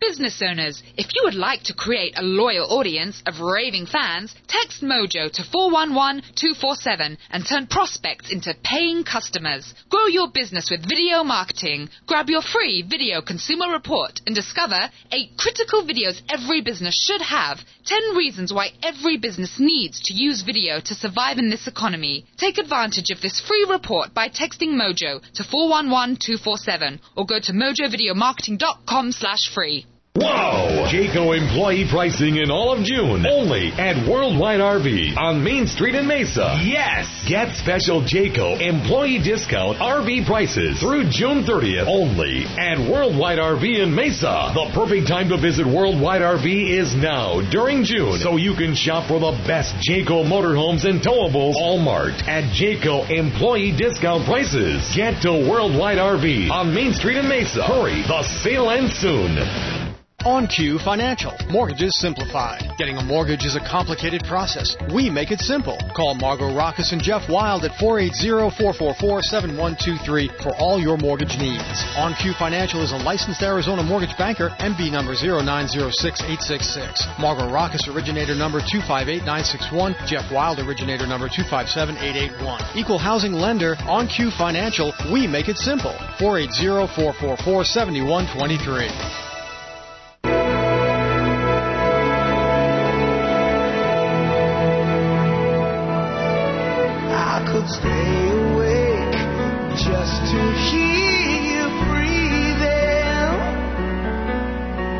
Business owners, if you would like to create a loyal audience of raving fans, text Mojo to 411247 and turn prospects into paying customers. Grow your business with video marketing. Grab your free video consumer report and discover 8 critical videos every business should have. 10 reasons why every business needs to use video to survive in this economy. Take advantage of this free report by texting Mojo to 411247 or go to mojovideomarketing.com slash free. Wow! Jayco employee pricing in all of June. Only at Worldwide RV on Main Street in Mesa. Yes! Get special Jayco employee discount RV prices through June 30th only at Worldwide RV in Mesa. The perfect time to visit Worldwide RV is now during June so you can shop for the best Jayco motorhomes and towables all marked at Jayco employee discount prices. Get to Worldwide RV on Main Street in Mesa. Hurry, the sale ends soon. On Q Financial. Mortgages simplified. Getting a mortgage is a complicated process. We make it simple. Call Margot Rockus and Jeff Wild at 480-444-7123 for all your mortgage needs. On Q Financial is a licensed Arizona mortgage banker, MB number 0906866. Margot Rockus originator number 258961. Jeff Wild originator number 257881. Equal housing lender on Q Financial. We make it simple. 480-444-7123. You breathing.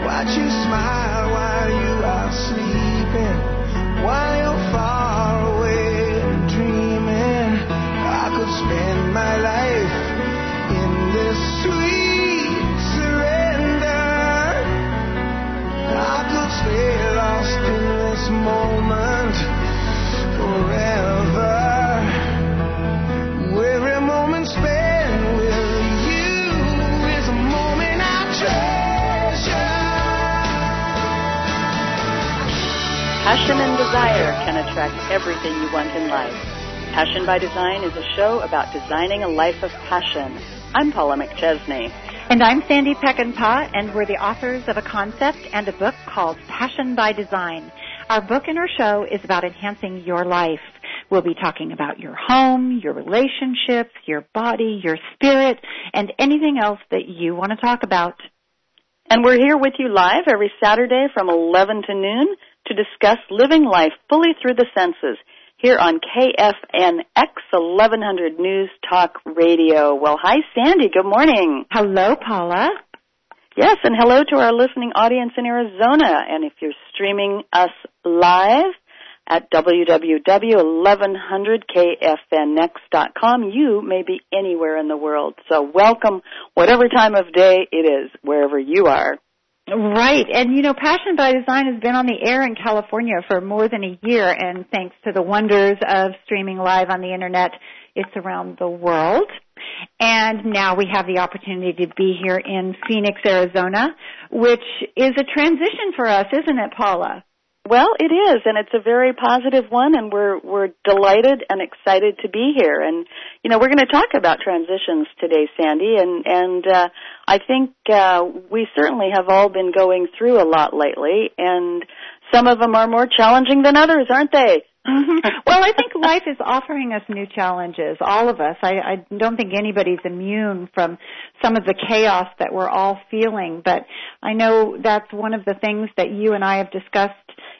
Watch you smile while Passion by Design is a show about designing a life of passion. I'm Paula McChesney. And I'm Sandy Peckinpah, and we're the authors of a concept and a book called Passion by Design. Our book and our show is about enhancing your life. We'll be talking about your home, your relationships, your body, your spirit, and anything else that you want to talk about. And we're here with you live every Saturday from 11 to noon to discuss living life fully through the senses here on KFNX 1100 News Talk Radio. Well, hi Sandy, good morning. Hello, Paula. Yes, and hello to our listening audience in Arizona. And if you're streaming us live at www.1100kfnx.com, you may be anywhere in the world. So welcome, whatever time of day it is, wherever you are. Right. And you know, Passion by Design has been on the air in California for more than a year and thanks to the wonders of streaming live on the internet, it's around the world. And now we have the opportunity to be here in Phoenix, Arizona, which is a transition for us, isn't it, Paula? Well, it is, and it's a very positive one, and we're we're delighted and excited to be here. And you know, we're going to talk about transitions today, Sandy, and and uh, I think uh, we certainly have all been going through a lot lately, and some of them are more challenging than others, aren't they? Mm-hmm. Well, I think life is offering us new challenges, all of us. I, I don't think anybody's immune from some of the chaos that we're all feeling, but I know that's one of the things that you and I have discussed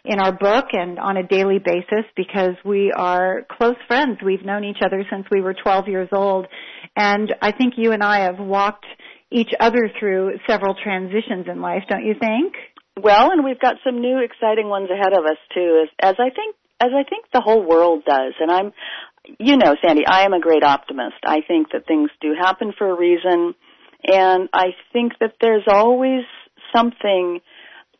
in our book and on a daily basis because we are close friends. We've known each other since we were 12 years old, and I think you and I have walked each other through several transitions in life, don't you think? Well, and we've got some new exciting ones ahead of us too, as, as I think as I think the whole world does. And I'm, you know, Sandy, I am a great optimist. I think that things do happen for a reason, and I think that there's always something.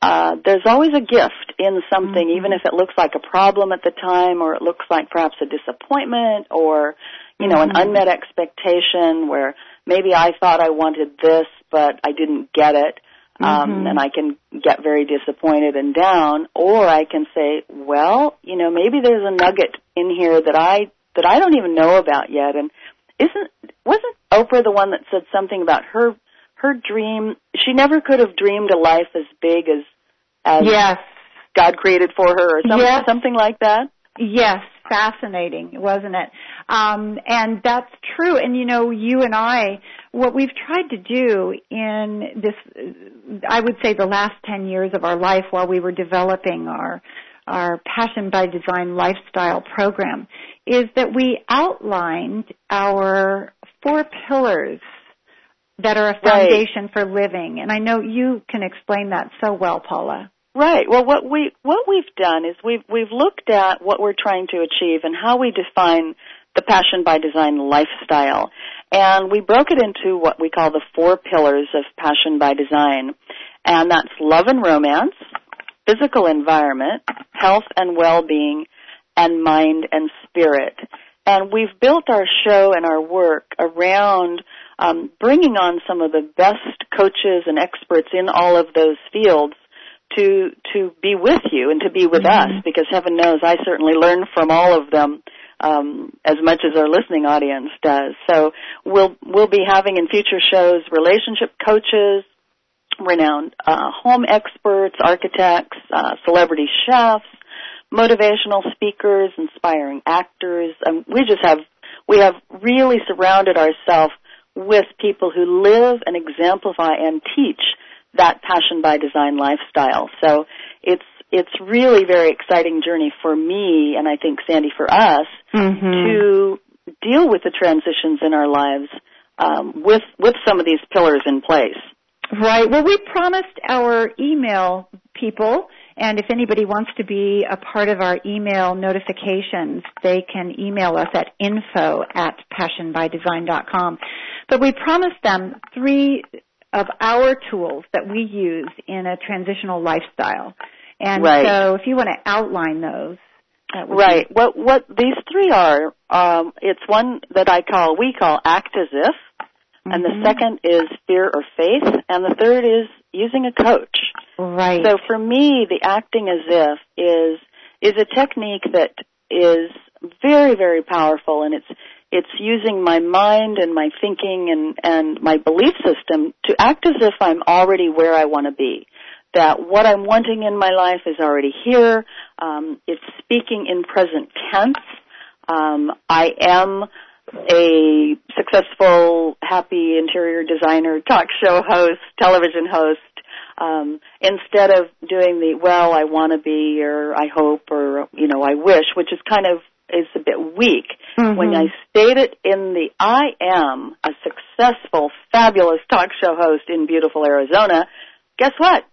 Uh, there's always a gift in something, mm-hmm. even if it looks like a problem at the time, or it looks like perhaps a disappointment, or you know, mm-hmm. an unmet expectation where maybe I thought I wanted this, but I didn't get it um, mm-hmm. and I can get very disappointed and down, or I can say, well, you know, maybe there's a nugget in here that I that I don't even know about yet. And isn't wasn't Oprah the one that said something about her her dream. She never could have dreamed a life as big as as Yes. God created for her, or something Yes. something like that. Yes, fascinating, wasn't it? Um, and that's true. And you know, you and I, what we've tried to do in this, I would say the last 10 years of our life while we were developing our, our Passion by Design lifestyle program is that we outlined our four pillars that are a Right. foundation for living. And I know you can explain that so well, Paula. Right. Well, what we what we've done is we've we've looked at what we're trying to achieve and how we define the passion by design lifestyle, and we broke it into what we call the four pillars of passion by design, and that's love and romance, physical environment, health and well-being, and mind and spirit. And we've built our show and our work around um, bringing on some of the best coaches and experts in all of those fields to to be with you and to be with us because heaven knows I certainly learn from all of them um, as much as our listening audience does. So we'll we'll be having in future shows relationship coaches, renowned uh, home experts, architects, uh, celebrity chefs, motivational speakers, inspiring actors. Um, we just have we have really surrounded ourselves with people who live and exemplify and teach that passion by design lifestyle. So it's it's really very exciting journey for me and I think Sandy for us to deal with the transitions in our lives um, with with some of these pillars in place. Right. Well, we promised our email people, and if anybody wants to be a part of our email notifications, they can email us at info at passionbydesign.com. But we promised them three of our tools that we use in a transitional lifestyle. And Right. so if you want to outline those, Right. What what these three are? Um, it's one that I call we call act as if, and the second is fear or faith, and the third is using a coach. right. So for me, the acting as if is is a technique that is very very powerful, and it's it's using my mind and my thinking and and my belief system to act as if I'm already where I want to be. That what I'm wanting in my life is already here. Um, it's speaking in present tense. Um, I am a successful, happy interior designer, talk show host, television host. Um, instead of doing the well, I want to be, or I hope, or you know, I wish, which is kind of is a bit weak. When mm-hmm. I state it in the I am a successful, fabulous talk show host in beautiful Arizona, guess what?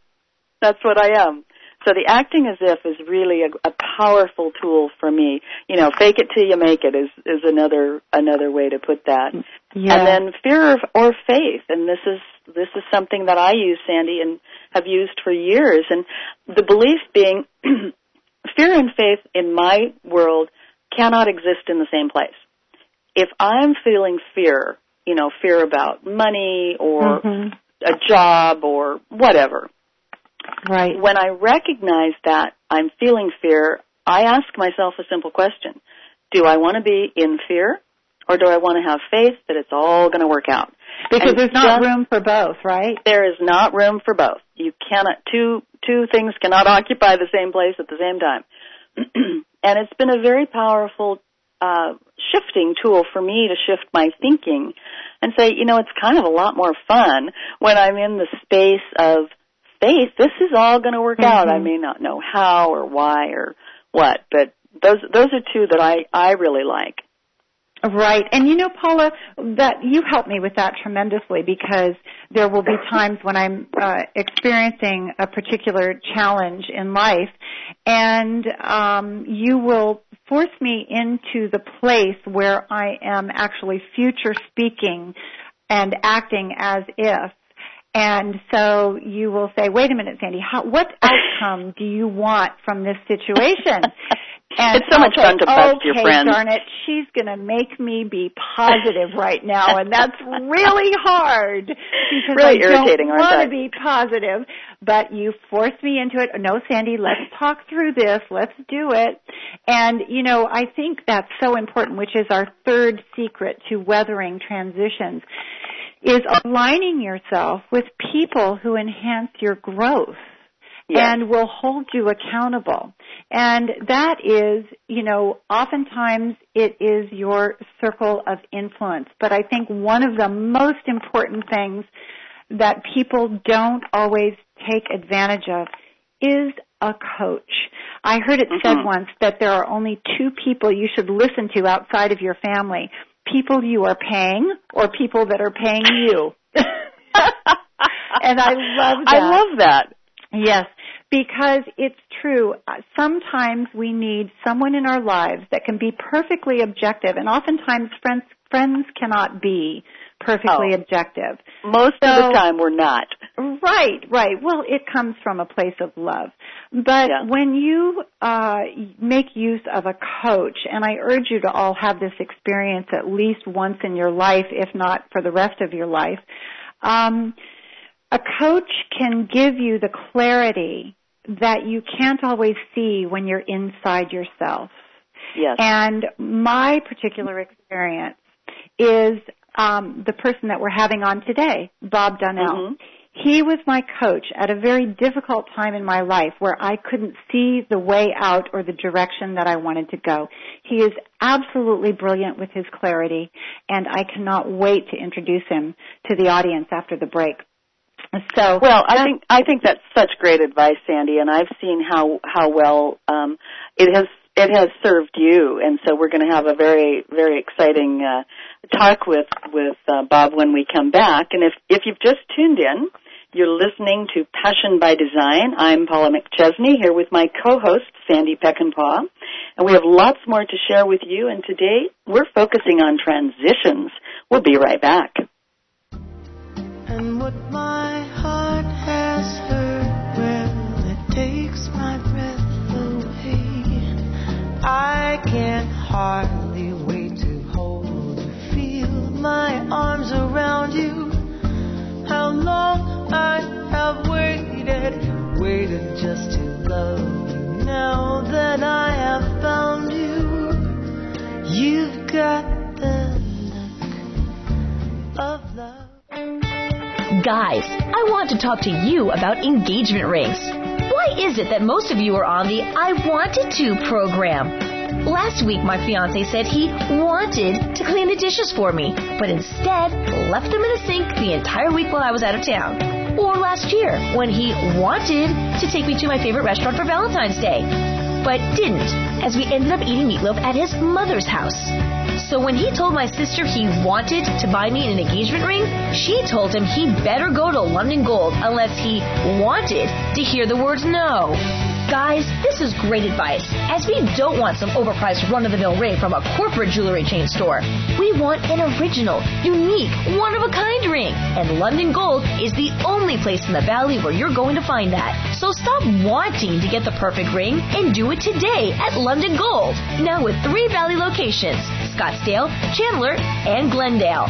That's what I am. So the acting as if is really a, a powerful tool for me. You know, fake it till you make it is is another another way to put that. Yeah. And then fear or faith, and this is this is something that I use, Sandy, and have used for years. And the belief being, fear and faith in my world cannot exist in the same place. If I'm feeling fear, you know, fear about money or Mhm. a job or whatever, Right. when I recognize that I'm feeling fear, I ask myself a simple question. Do I want to be in fear or do I want to have faith that it's all going to work out? Because And there's not room for both, right? There is not room for both. You cannot two two things cannot occupy the same place at the same time. and it's been a very powerful uh, shifting tool for me to shift my thinking and say, you know, it's kind of a lot more fun when I'm in the space of faith. This is all going to work out. I may not know how or why or what, but those those are two that I I really like. Right. And you know, Paula, that you help me with that tremendously because there will be times when I'm uh, experiencing a particular challenge in life and um, you will force me into the place where I am actually future speaking and acting as if and so you will say, wait a minute, Sandy, how, what outcome do you want from this situation? And It's so much fun to bust your okay, friends." darn it, she's going to make me be positive right now, and that's really hard because Really I irritating, don't want to be positive. But you force me into it. No, Sandy, let's talk through this. Let's do it. And you know, I think that's so important, which is our third secret to weathering transitions is aligning yourself with people who enhance your growth Yes. and will hold you accountable. And that is, you know, oftentimes it is your circle of influence. But I think one of the most important things that people don't always take advantage of is a coach. I heard it said Mhm. once that there are only two people you should listen to outside of your family. People you are paying or people that are paying you. and I love that. I love that. Yes, because it's true. Sometimes we need someone in our lives that can be perfectly objective, and oftentimes friends friends cannot be perfectly Oh. objective. Most of the time we're not. Right, right. Well, it comes from a place of love. But Yeah. when you uh, make use of a coach, and I urge you to all have this experience at least once in your life, if not for the rest of your life, um, a coach can give you the clarity that you can't always see when you're inside yourself. Yes. And my particular experience is um, the person that we're having on today, Bob Donnell. Mhm. He was my coach at a very difficult time in my life where I couldn't see the way out or the direction that I wanted to go. He is absolutely brilliant with his clarity, and I cannot wait to introduce him to the audience after the break. So, Well, I think I think that's such great advice, Sandy, and I've seen how how well um, it has it has served you, and so we're going to have a very very exciting uh, talk with with uh, Bob when we come back. And if if you've just tuned in, you're listening to Passion by Design. I'm Paula McChesney here with my co-host Sandy Peckinpah, and we have lots more to share with you. And today we're focusing on transitions. We'll be right back. I can hardly wait to hold you, feel my arms around you. How long I have waited, waited just to love you. Now that I have found you, you've got the look of love. Guys, I want to talk to you about engagement rings. Why is it that most of you are on the I wanted to program? Last week, my fiance said he wanted to clean the dishes for me, but instead left them in the sink the entire week while I was out of town. Or last year, when he wanted to take me to my favorite restaurant for Valentine's Day, but didn't, as we ended up eating meatloaf at his mother's house. So when he told my sister he wanted to buy me an engagement ring, she told him he'd better go to London Gold unless he wanted to hear the words no. Guys, this is great advice, as we don't want some overpriced run-of-the-mill ring from a corporate jewelry chain store. We want an original, unique, one-of-a-kind ring, and London Gold is the only place in the valley where you're going to find that. So stop wanting to get the perfect ring and do it today at London Gold, now with three valley locations, Scottsdale, Chandler, and Glendale.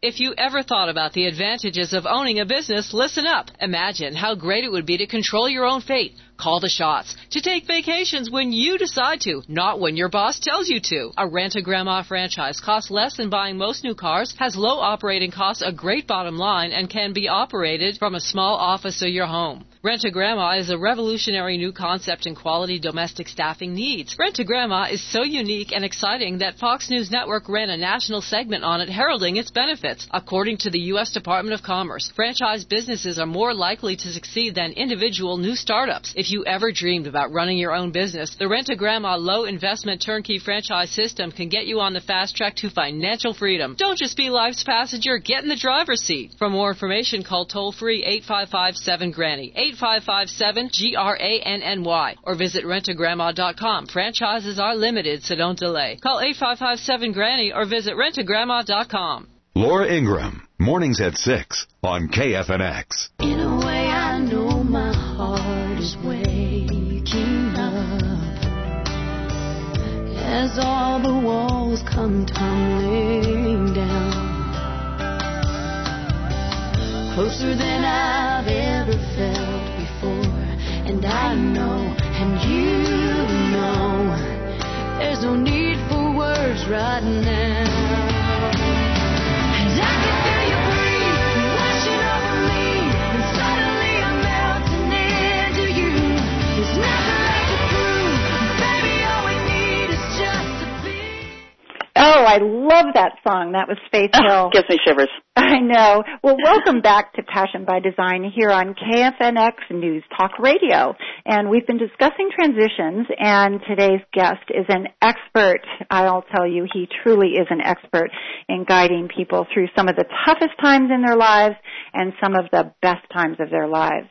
If you ever thought about the advantages of owning a business, listen up. Imagine how great it would be to control your own fate, call the shots, to take vacations when you decide to, not when your boss tells you to. A Rent-A-Grandma franchise costs less than buying most new cars, has low operating costs, a great bottom line, and can be operated from a small office or your home. Rent-A-Grandma is a revolutionary new concept in quality domestic staffing needs. Rent-A-Grandma is so unique and exciting that Fox News Network ran a national segment on it heralding its benefits. According to the U.S. Department of Commerce, franchise businesses are more likely to succeed than individual new startups. If you ever dreamed about running your own business, the Rent-A-Grandma low investment turnkey franchise system can get you on the fast track to financial freedom. Don't just be life's passenger, get in the driver's seat. For more information, call toll free 855-7-GRANNY, 855-7-G-R-A-N-N-Y, or visit rentagrandma.com. Franchises are limited, so don't delay. Call 855-7-GRANNY or visit rentagrandma.com. Laura Ingraham, mornings at 6 on KFNX. In a as all the walls come tumbling down. Closer than I've ever felt before, and I know, and you know, there's no need for words right now. Oh, I love that song. That was Faith ah, Hill. Gives me shivers. I know. Well, welcome back to Passion by Design here on KFNX News Talk Radio. And we've been discussing transitions and today's guest is an expert. I'll tell you, he truly is an expert in guiding people through some of the toughest times in their lives and some of the best times of their lives.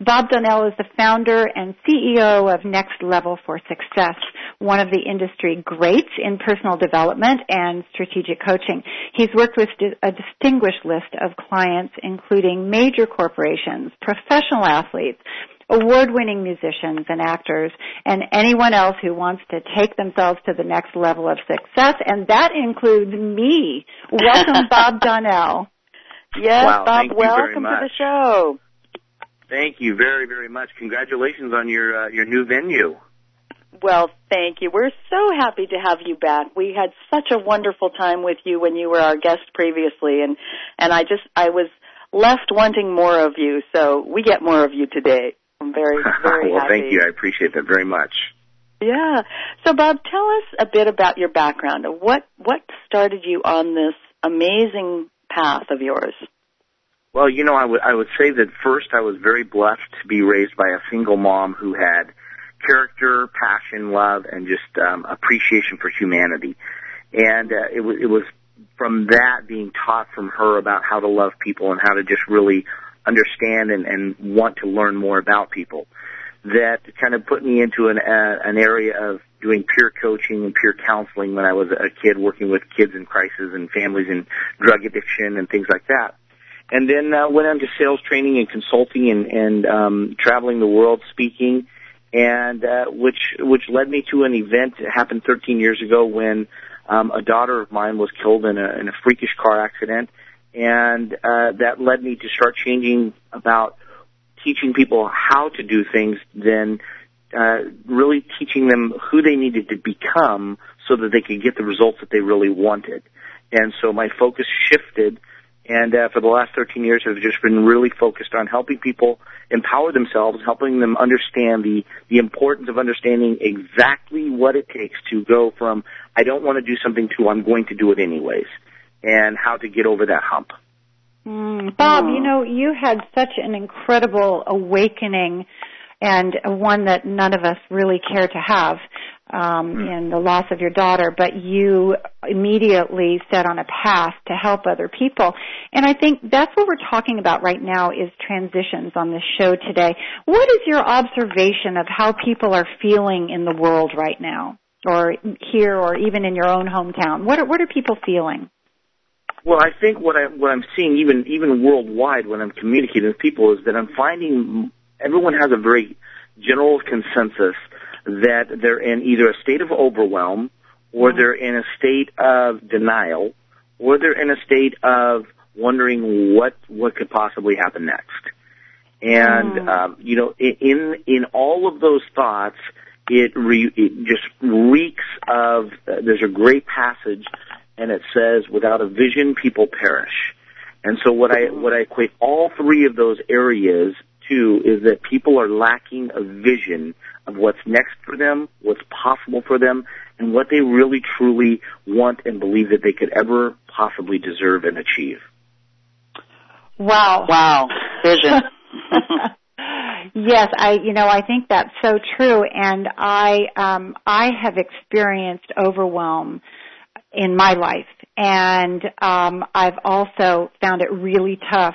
Bob Donnell is the founder and CEO of Next Level for Success, one of the industry greats in personal development and strategic coaching. He's worked with a distinguished list of clients, including major corporations, professional athletes, award-winning musicians and actors, and anyone else who wants to take themselves to the next level of success, and that includes me. Welcome, Bob Donnell. Yes, wow, Bob, welcome to the show. Thank you very, very much. Congratulations on your uh, your new venue. Well, thank you. We're so happy to have you back. We had such a wonderful time with you when you were our guest previously, and and I just I was left wanting more of you. So we get more of you today. I'm very very well, happy. thank you. I appreciate that very much. Yeah. So Bob, tell us a bit about your background. What what started you on this amazing path of yours? Well, you know, I would I would say that first I was very blessed to be raised by a single mom who had character, passion, love, and just um, appreciation for humanity. And uh, it was it was from that being taught from her about how to love people and how to just really understand and, and want to learn more about people that kind of put me into an uh, an area of doing peer coaching and peer counseling when I was a kid working with kids in crisis and families in drug addiction and things like that and then uh, went on to sales training and consulting and, and um, traveling the world speaking, and uh, which which led me to an event that happened 13 years ago when um, a daughter of mine was killed in a, in a freakish car accident, and uh, that led me to start changing about teaching people how to do things, then uh, really teaching them who they needed to become so that they could get the results that they really wanted. And so my focus shifted and uh, for the last 13 years have just been really focused on helping people empower themselves, helping them understand the, the importance of understanding exactly what it takes to go from, I don't want to do something to, I'm going to do it anyways, and how to get over that hump. Mm, Bob, you know, you had such an incredible awakening and one that none of us really care to have um, mm. in the loss of your daughter, but you immediately set on a path to help other people. And I think that's what we're talking about right now is transitions on this show today. What is your observation of how people are feeling in the world right now, or here, or even in your own hometown? What are, what are people feeling? Well, I think what I what I'm seeing even even worldwide when I'm communicating with people is that I'm finding everyone has a very general consensus that they're in either a state of overwhelm or mm-hmm. they're in a state of denial or they're in a state of wondering what what could possibly happen next. And mm. um, you know, in in all of those thoughts, it, re, it just reeks of. Uh, there's a great passage, and it says, "Without a vision, people perish." And so, what I what I equate all three of those areas to is that people are lacking a vision of what's next for them, what's possible for them, and what they really truly want and believe that they could ever possibly deserve and achieve. Wow. Wow. Vision. yes, I you know, I think that's so true and I um I have experienced overwhelm in my life and um, I've also found it really tough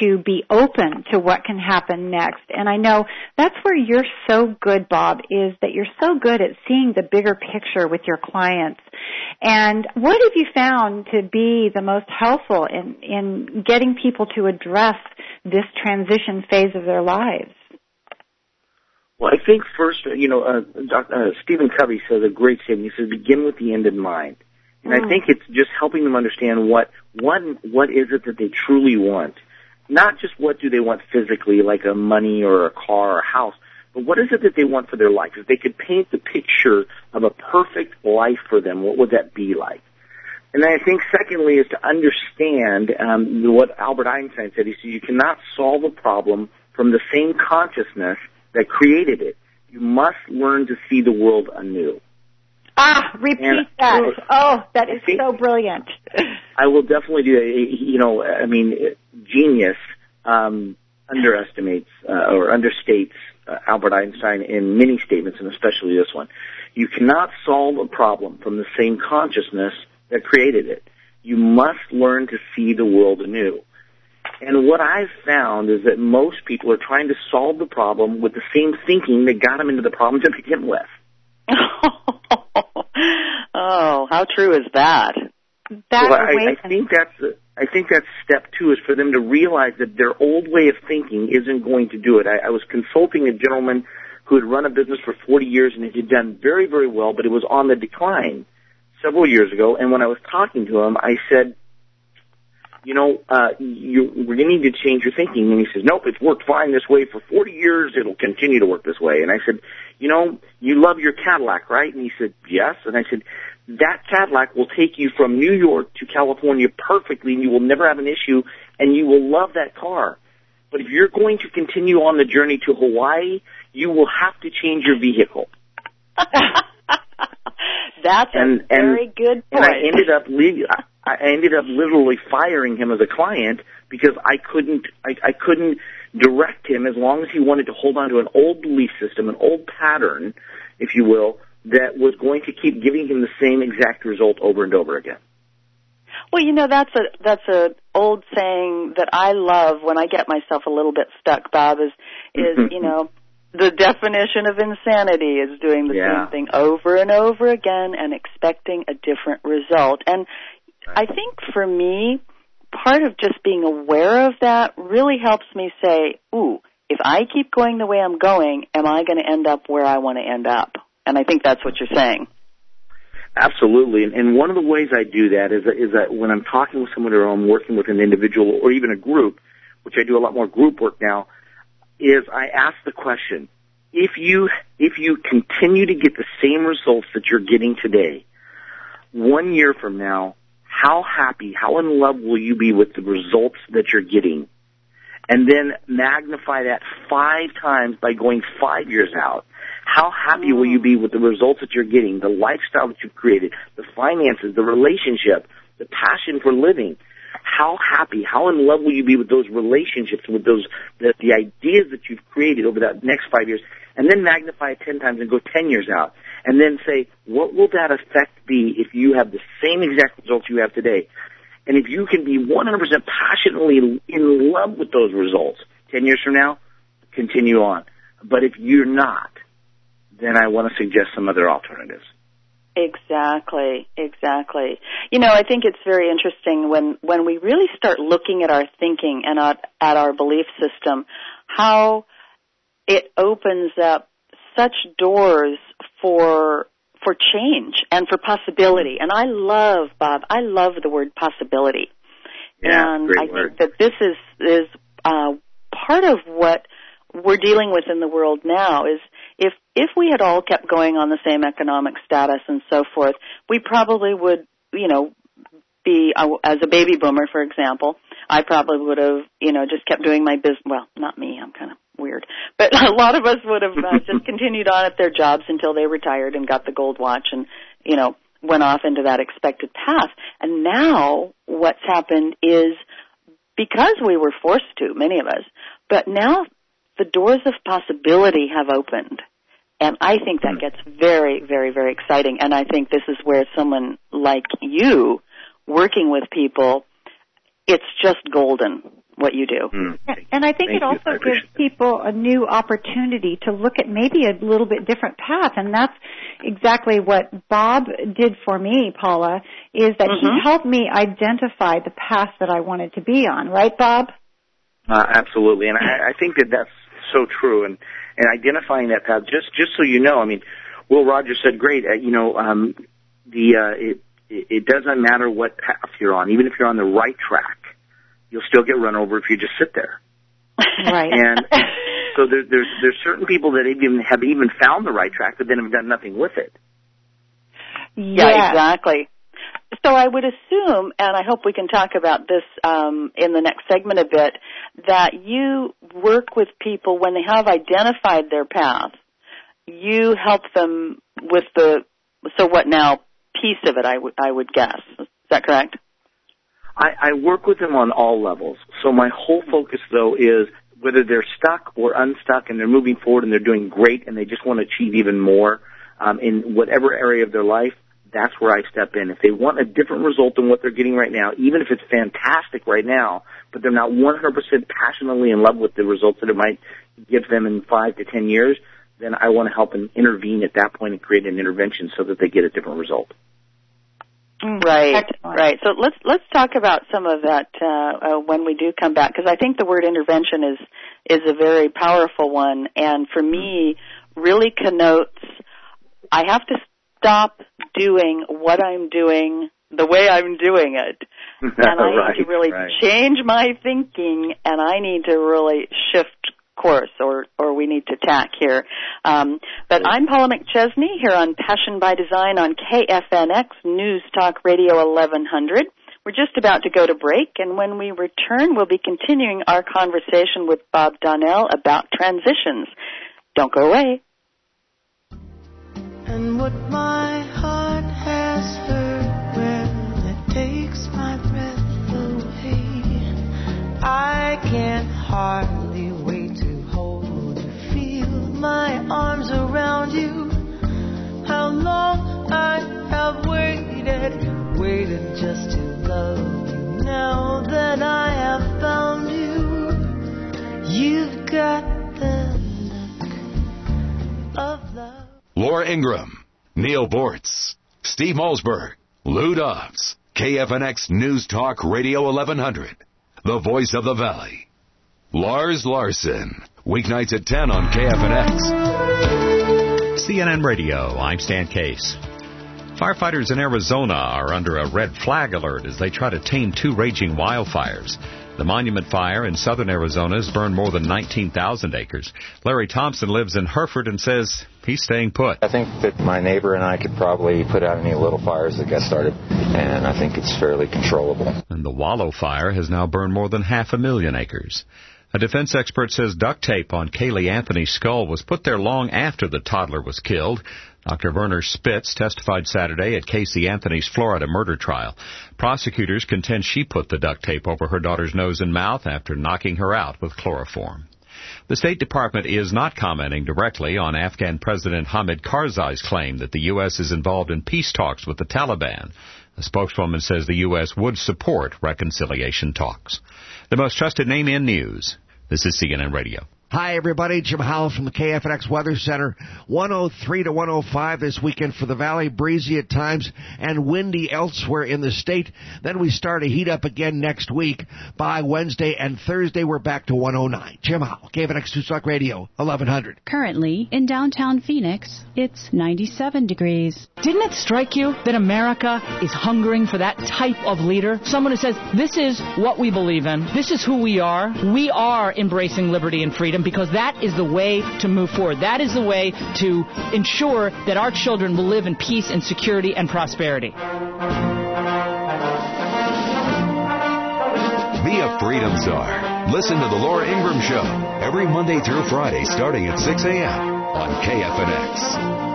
to be open to what can happen next. And I know that's where you're so good, Bob, is that you're so good at seeing the bigger picture with your clients. And what have you found to be the most helpful in in getting people to address this transition phase of their lives? Well, I think first, you know, uh, Dr., uh, Stephen Covey says a great statement. He says, "Begin with the end in mind." And mm. I think it's just helping them understand what one what is it that they truly want. Not just what do they want physically, like a money or a car or a house, but what is it that they want for their life? If they could paint the picture of a perfect life for them, what would that be like? And then I think secondly is to understand um, what Albert Einstein said. He said you cannot solve a problem from the same consciousness that created it. You must learn to see the world anew. Ah, repeat And- that. Oh, that is so brilliant. I will definitely do that. You know, I mean, genius um, underestimates uh, or understates uh, Albert Einstein in many statements, and especially this one. You cannot solve a problem from the same consciousness that created it. You must learn to see the world anew. And what I've found is that most people are trying to solve the problem with the same thinking that got them into the problem to begin with. oh, how true is that? That well, I, I think that's I think that's step two is for them to realize that their old way of thinking isn't going to do it. I, I was consulting a gentleman who had run a business for 40 years and it had done very, very well, but it was on the decline several years ago. And when I was talking to him, I said, you know, uh, you, to need to change your thinking. And he says, nope, it's worked fine this way for 40 years. It'll continue to work this way. And I said, you know, you love your Cadillac, right? And he said, yes. And I said, that Cadillac will take you from New York to California perfectly and you will never have an issue and you will love that car. But if you're going to continue on the journey to Hawaii, you will have to change your vehicle. That's And- a very good point. And. I ended up le- I ended up literally firing him as a client because I couldn't I, I couldn't direct him as long as he wanted to hold on to an old belief system, an old pattern, if you will, that was going to keep giving him the same exact result over and over again. Well, you know that's a that's a old saying that I love when I get myself a little bit stuck. Bob is is mm-hmm. you know the definition of insanity is doing the Yeah. same thing over and over again and expecting a different result. And I think for me, part of just being aware of that really helps me say, "Ooh, if I keep going the way I'm going, am I going to end up where I want to end up?" And I think that's what you're saying. Absolutely, and, and one of the ways I do that is is that when I'm talking with someone or I'm working with an individual or even a group, which I do a lot more group work now, is I ask the question: if you if you continue to get the same results that you're getting today, one year from now, how happy, how in love will you be with the results that you're getting? And then magnify that five times by going five years out. How happy will you be with the results that you're getting, the lifestyle that you've created, the finances, the relationship, the passion for living? How happy, how in love will you be with those relationships, with those, the, the ideas that you've created over that next five years? And then magnify it ten times and go ten years out. And then say, what will that effect be if you have the same exact results you have today? And if you can be 100% passionately in love with those results 10 years from now, continue on. But if you're not, then I want to suggest some other alternatives. Exactly, exactly. You know, I think it's very interesting when when we really start looking at our thinking and at, at our belief system, how it opens up such doors for for change and for possibility. And I love Bob. I love the word possibility. Yeah, and I word. think that this is is uh, part of what we're dealing with in the world now is if if we had all kept going on the same economic status and so forth, we probably would, you know, be uh, as a baby boomer, for example. I probably would have, you know, just kept doing my business. Well, not me. I'm kind of weird, but a lot of us would have uh, just continued on at their jobs until they retired and got the gold watch and, you know, went off into that expected path. And now what's happened is because we were forced to, many of us, but now the doors of possibility have opened. And I think that gets very, very, very exciting. And I think this is where someone like you, working with people, it's just golden what you do. Mm. And I think Thank it also I gives people a new opportunity to look at maybe a little bit different path. And that's exactly what Bob did for me, Paula, is that he Mhm. helped me identify the path that I wanted to be on. Right, Bob? Uh, absolutely, and I, I think that that's so true. And and identifying that path, just just so you know, I mean, Will Rogers said, "Great, uh, you know, um, the uh, it it it doesn't matter what path you're on, even if you're on the right track, you'll still get run over if you just sit there." Right. And so there, there's there's certain people that even have even found the right track, but then have done nothing with it. Yeah, Yes. exactly. So I would assume, and I hope we can talk about this um, in the next segment a bit, that you work with people when they have identified their path. You help them with the so what now? Piece of it, I would I would guess. Is that correct? I, I work with them on all levels. So my whole focus though is whether they're stuck or unstuck and they're moving forward and they're doing great and they just want to achieve even more um, in whatever area of their life, that's where I step in. If they want a different result than what they're getting right now, even if it's fantastic right now, but they're not 100% passionately in love with the results that it might give them in five to ten years, then I want to help and intervene at that point and create an intervention so that they get a different result. Right, Excellent. right. So let's let's talk about some of that uh, uh, when we do come back, because I think the word intervention is is a very powerful one, and for me, really connotes I have to stop doing what I'm doing the way I'm doing it, and I right, need to really right. change my thinking, and I need to really shift course or or we need to tack here. Um, but I'm Paula McChesney here on Passion by Design on KFNX News Talk Radio 1100. We're just about to go to break, and when we return, we'll be continuing our conversation with Bob Donnell about transitions. Don't go away. And what my heart has heard, well, it takes my breath away. I can hardly my arms around you. How long I have waited, waited just to love you. Now that I have found you, you've got the look of love. Laura Ingraham, Neal Boortz, Steve Malzberg, Lou Dobbs, KFNX News Talk Radio 1100, the voice of the valley. Lars Larson, weeknights at 10 on KFNX. CNN Radio, I'm Stan Case. Firefighters in Arizona are under a red flag alert as they try to tame two raging wildfires. The Monument Fire in southern Arizona has burned more than 19,000 acres. Larry Thompson lives in Hereford and says he's staying put. I think that my neighbor and I could probably put out any little fires that got started, and I think it's fairly controllable. And the Wallow Fire has now burned more than half a million acres. A defense expert says duct tape on Caylee Anthony's skull was put there long after the toddler was killed. Dr. Werner Spitz testified Saturday at Casey Anthony's Florida murder trial. Prosecutors contend she put the duct tape over her daughter's nose and mouth after knocking her out with chloroform. The State Department is not commenting directly on Afghan President Hamid Karzai's claim that the U.S. is involved in peace talks with the Taliban. A spokeswoman says the U.S. would support reconciliation talks. The most trusted name in news. This is CNN Radio. Hi, everybody. Jim Howell from the KFNX Weather Center. 103 to 105 this weekend for the valley. Breezy at times and windy elsewhere in the state. Then we start to heat up again next week. By Wednesday and Thursday, we're back to 109. Jim Howell, KFNX Tucson Radio, 1100. Currently, in downtown Phoenix, it's 97 degrees. Didn't it strike you that America is hungering for that type of leader? Someone who says, this is what we believe in. This is who we are. We are embracing liberty and freedom because that is the way to move forward. That is the way to ensure that our children will live in peace and security and prosperity. Be a freedom czar. Listen to the Laura Ingraham Show every Monday through Friday starting at 6 a.m. on KFNX.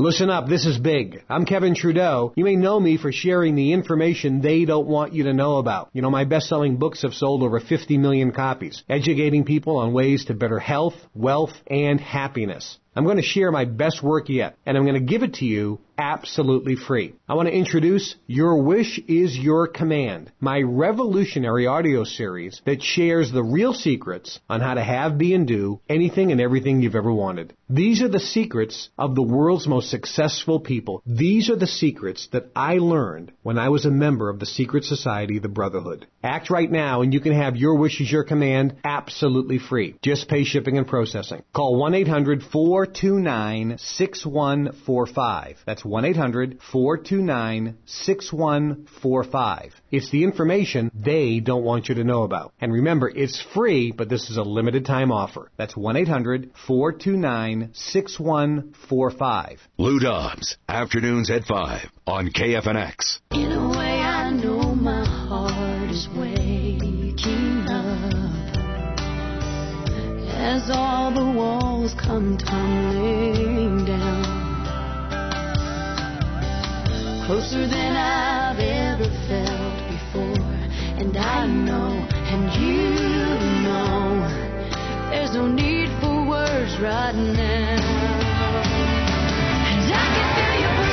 Listen up, this is big. I'm Kevin Trudeau. You may know me for sharing the information they don't want you to know about. You know, my best selling books have sold over 50 million copies, educating people on ways to better health, wealth, and happiness. I'm going to share my best work yet, and I'm going to give it to you absolutely free. I want to introduce Your Wish is Your Command, my revolutionary audio series that shares the real secrets on how to have, be, and do anything and everything you've ever wanted. These are the secrets of the world's most successful people. These are the secrets that I learned when I was a member of the secret society, the Brotherhood. Act right now and you can have Your Wish is Your Command absolutely free. Just pay shipping and processing. Call 1-800-429-6145. That's 1-800-429-6145. It's the information they don't want you to know about. And remember, it's free, but this is a limited time offer. That's 1-800-429-6145. Lou Dobbs, afternoons at 5 on KFNX. In a way, I know my heart is waking up as all the walls come tumbling closer than I've ever felt before. And I know, and you know, there's no need for words right now. And I can feel you breathe,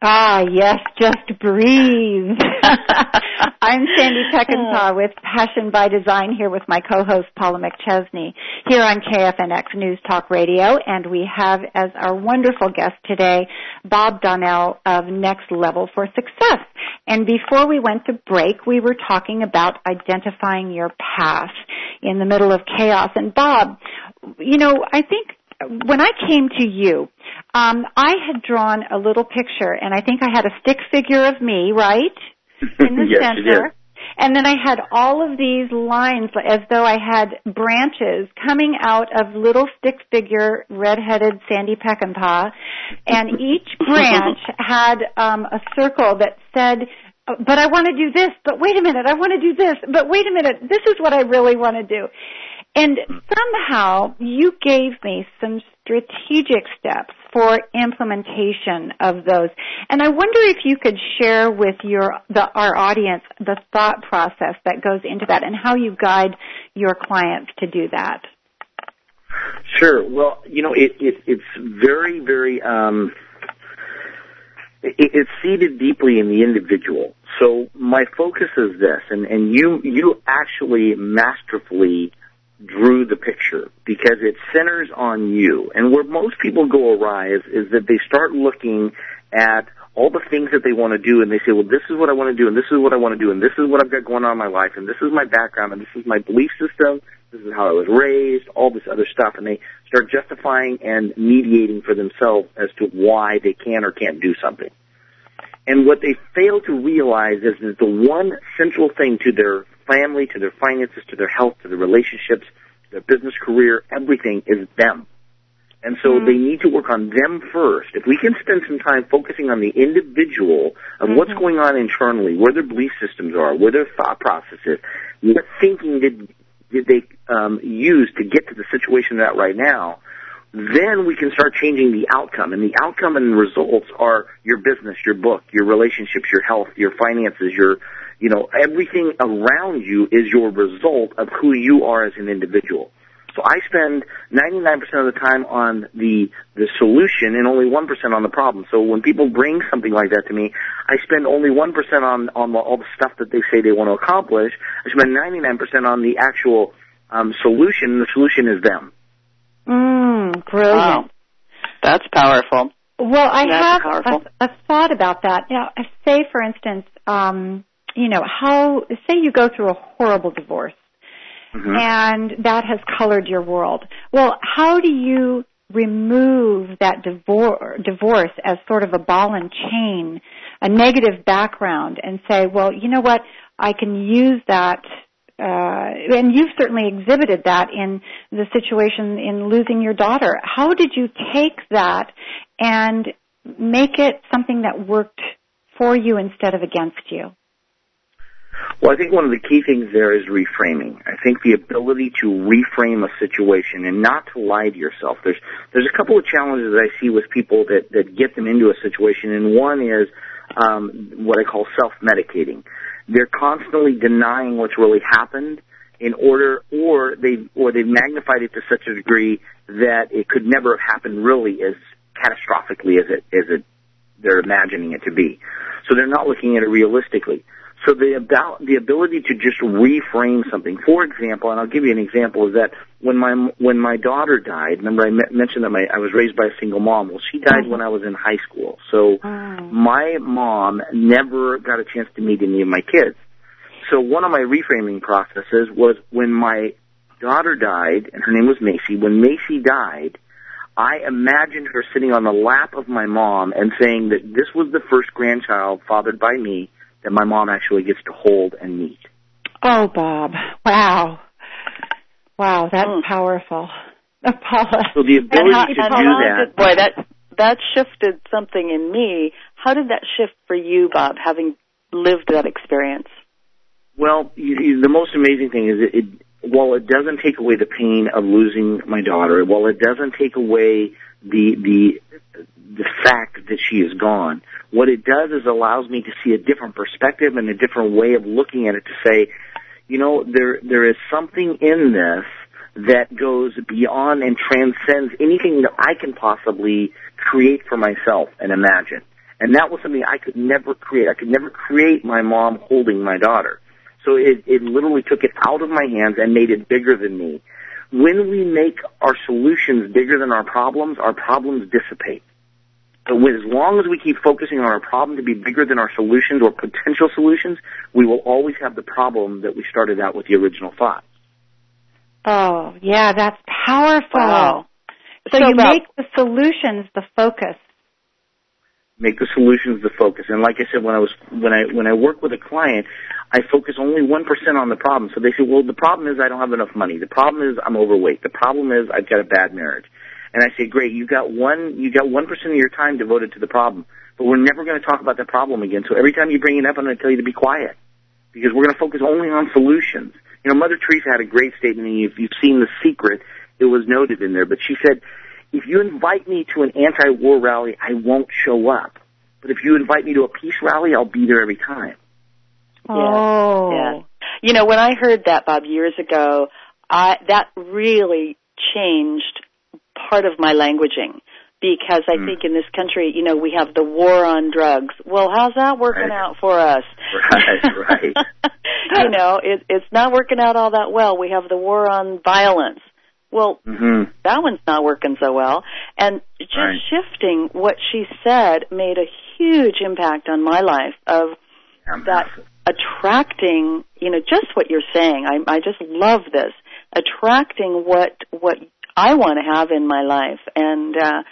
Ah, yes, just breathe. I'm Sandy Peckinpah with Passion by Design here with my co-host Paula McChesney here on KFNX News Talk Radio and we have as our wonderful guest today Bob Donnell of Next Level for Success. And before we went to break, we were talking about identifying your path in the middle of chaos. And Bob, you know, I think when I came to you, um, I had drawn a little picture, and I think I had a stick figure of me, right, in the Yes, center. And then I had all of these lines as though I had branches coming out of little stick figure redheaded Sandy Peckinpah, and each branch had um, a circle that said but I want to do this, but wait a minute, I want to do this, but wait a minute, this is what I really want to do. And somehow you gave me some strategic steps for implementation of those. And I wonder if you could share with your the, our audience the thought process that goes into that and how you guide your clients to do that. Sure. Well, you know, it, it it's very, very um, it, it's seated deeply in the individual. So my focus is this, and and you you actually masterfully drew the picture because it centers on you. And where most people go awry is, is that they start looking at all the things that they want to do and they say, well, this is what I want to do and this is what I want to do and this is what I've got going on in my life and this is my background and this is my belief system. This is how I was raised, all this other stuff. And they start justifying and mediating for themselves as to why they can or can't do something. And what they fail to realize is that the one central thing to their family, to their finances, to their health, to their relationships, to their business career, everything is them. And so they need to work on them first. If we can spend some time focusing on the individual of what's going on internally, where their belief systems are, where their thought process is, what thinking did did they um, use to get to the situation they're at right now, then we can start changing the outcome. And the outcome and results are your business, your book, your relationships, your health, your finances, your, you know, everything around you is your result of who you are as an individual. So I spend 99% of the time on the, the solution and only 1% on the problem. So when people bring something like that to me, I spend only 1% on, on the, all the stuff that they say they want to accomplish. I spend 99% on the actual um, solution, and the solution is them. Mm, brilliant. Wow. That's powerful. Well, I That's have a, a thought about that. Now, say for instance, um, you know, how say you go through a horrible divorce and that has colored your world. Well, how do you remove that divor- divorce as sort of a ball and chain, a negative background and say, well, you know what, I can use that uh, and you've certainly exhibited that in the situation in losing your daughter. How did you take that and make it something that worked for you instead of against you? Well, I think one of the key things there is reframing. I think the ability to reframe a situation and not to lie to yourself. There's there's a couple of challenges that I see with people that that get them into a situation, and one is um, what I call self-medicating. They're constantly denying what's really happened in order, or they or they've magnified it to such a degree that it could never have happened really as catastrophically as it as it they're imagining it to be. So they're not looking at it realistically. So the about the ability to just reframe something. For example, and I'll give you an example is that when my when my daughter died, remember I me- mentioned that my I was raised by a single mom. Well, she died when I was in high school. So oh. my mom never got a chance to meet any of my kids. So one of my reframing processes was when my daughter died, and her name was Macy. When Macy died, I imagined her sitting on the lap of my mom and saying that this was the first grandchild fathered by me that my mom actually gets to hold and meet. Oh, Bob. Wow. Wow, that's powerful. Uh, Paula. So the ability how- to and do how that. did- boy, that that shifted something in me. How did that shift for you, Bob, having lived that experience? Well, you, you, the most amazing thing is it, it, while it doesn't take away the pain of losing my daughter, while it doesn't take away the the the fact that she is gone, what it does is allows me to see a different perspective and a different way of looking at it to say, you know, there there is something in this that goes beyond and transcends anything that I can possibly create for myself and imagine. And that was something I could never create. I could never create my mom holding my daughter. So it, it literally took it out of my hands and made it bigger than me. When we make our solutions bigger than our problems, our problems dissipate. But when, as long as we keep focusing on our problem to be bigger than our solutions or potential solutions, we will always have the problem that we started out with the original thought. Oh, yeah, that's powerful. Wow. So, So you about- make the solutions the focus. Make the solutions the focus. And like I said, when I was when I when I work with a client, I focus only one percent on the problem. So they say, well, the problem is I don't have enough money. The problem is I'm overweight. The problem is I've got a bad marriage. And I say, great, you got one you got one percent of your time devoted to the problem, but we're never going to talk about that problem again. So every time you bring it up, I'm going to tell you to be quiet because we're going to focus only on solutions. You know, Mother Teresa had a great statement, and if you've seen The Secret, it was noted in there. But she said, if you invite me to an anti-war rally, I won't show up. But if you invite me to a peace rally, I'll be there every time. Oh. Yeah. You know, when I heard that, Bob, years ago, I, that really changed part of my languaging because I hmm. think in this country, you know, we have the war on drugs. Well, how's that working Right. out for us? Right, right. you know, it, it's not working out all that well. We have the war on violence. Well, hmm that one's not working so well. And just Right. shifting what she said made a huge impact on my life of that attracting, you know, just what you're saying. I, I just love this. Attracting what, what I want to have in my life. And, uh,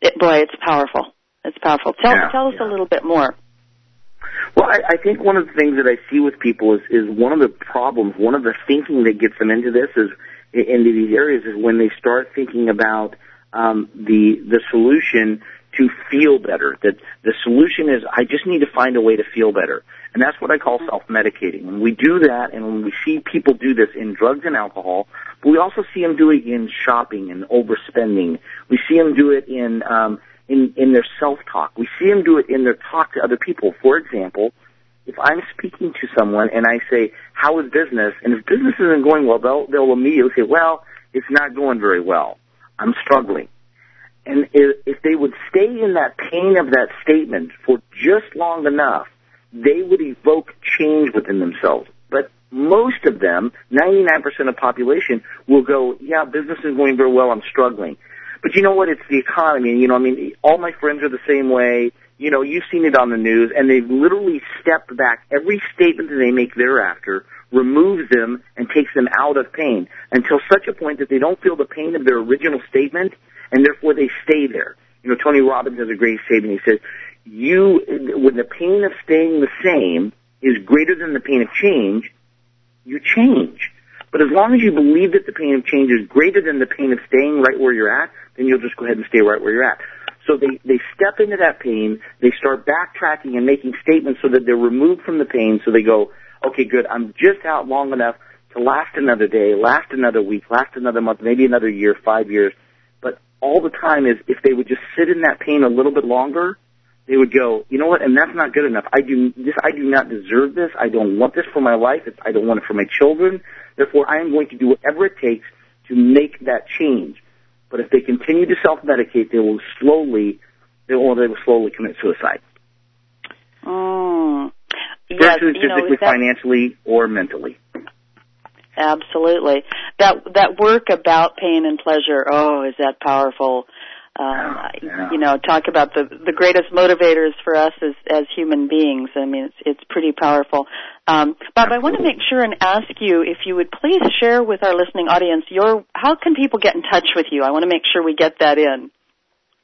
it, boy, it's powerful. It's powerful. Tell, Yeah, tell us a little bit more. Well, I, I think one of the things that I see with people is, is one of the problems, one of the thinking that gets them into this is into these areas is when they start thinking about um, the the solution to feel better. That the solution is I just need to find a way to feel better, and that's what I call self-medicating. When we do that, and when we see people do this in drugs and alcohol, but we also see them do it in shopping and overspending. We see them do it in um, in in their self-talk. We see them do it in their talk to other people. For example, if I'm speaking to someone and I say, "How is business?" and if business isn't going well, they'll they'll immediately say, "Well, it's not going very well. I'm struggling." And if, if they would stay in that pain of that statement for just long enough, they would evoke change within themselves. But most of them, 99% of population, will go, "Yeah, business is going very well. I'm struggling." But you know what? It's the economy. You know, I mean, all my friends are the same way. You know, you've seen it on the news, and they've literally stepped back. Every statement that they make thereafter removes them and takes them out of pain until such a point that they don't feel the pain of their original statement, and therefore they stay there. You know, Tony Robbins has a great statement. He says, "You, when the pain of staying the same is greater than the pain of change, you change." But as long as you believe that the pain of change is greater than the pain of staying right where you're at, then you'll just go ahead and stay right where you're at. So they, they step into that pain, they start backtracking and making statements so that they're removed from the pain, so they go, okay, good, I'm just out long enough to last another day, last another week, last another month, maybe another year, five years. But all the time is if they would just sit in that pain a little bit longer, they would go, you know what, and that's not good enough. I do this. I do not deserve this. I don't want this for my life. It's, I don't want it for my children. Therefore, I am going to do whatever it takes to make that change. But if they continue to self-medicate, they will slowly, they will, they will slowly commit suicide. Mm. Yes, know, physically, that- financially, or mentally. Absolutely. That that work about pain and pleasure. Oh, is that powerful? Um, You know, talk about the the greatest motivators for us as as human beings. I mean, it's it's pretty powerful. Um, Bob, I want to make sure and ask you if you would please share with our listening audience your how can people get in touch with you? I want to make sure we get that in.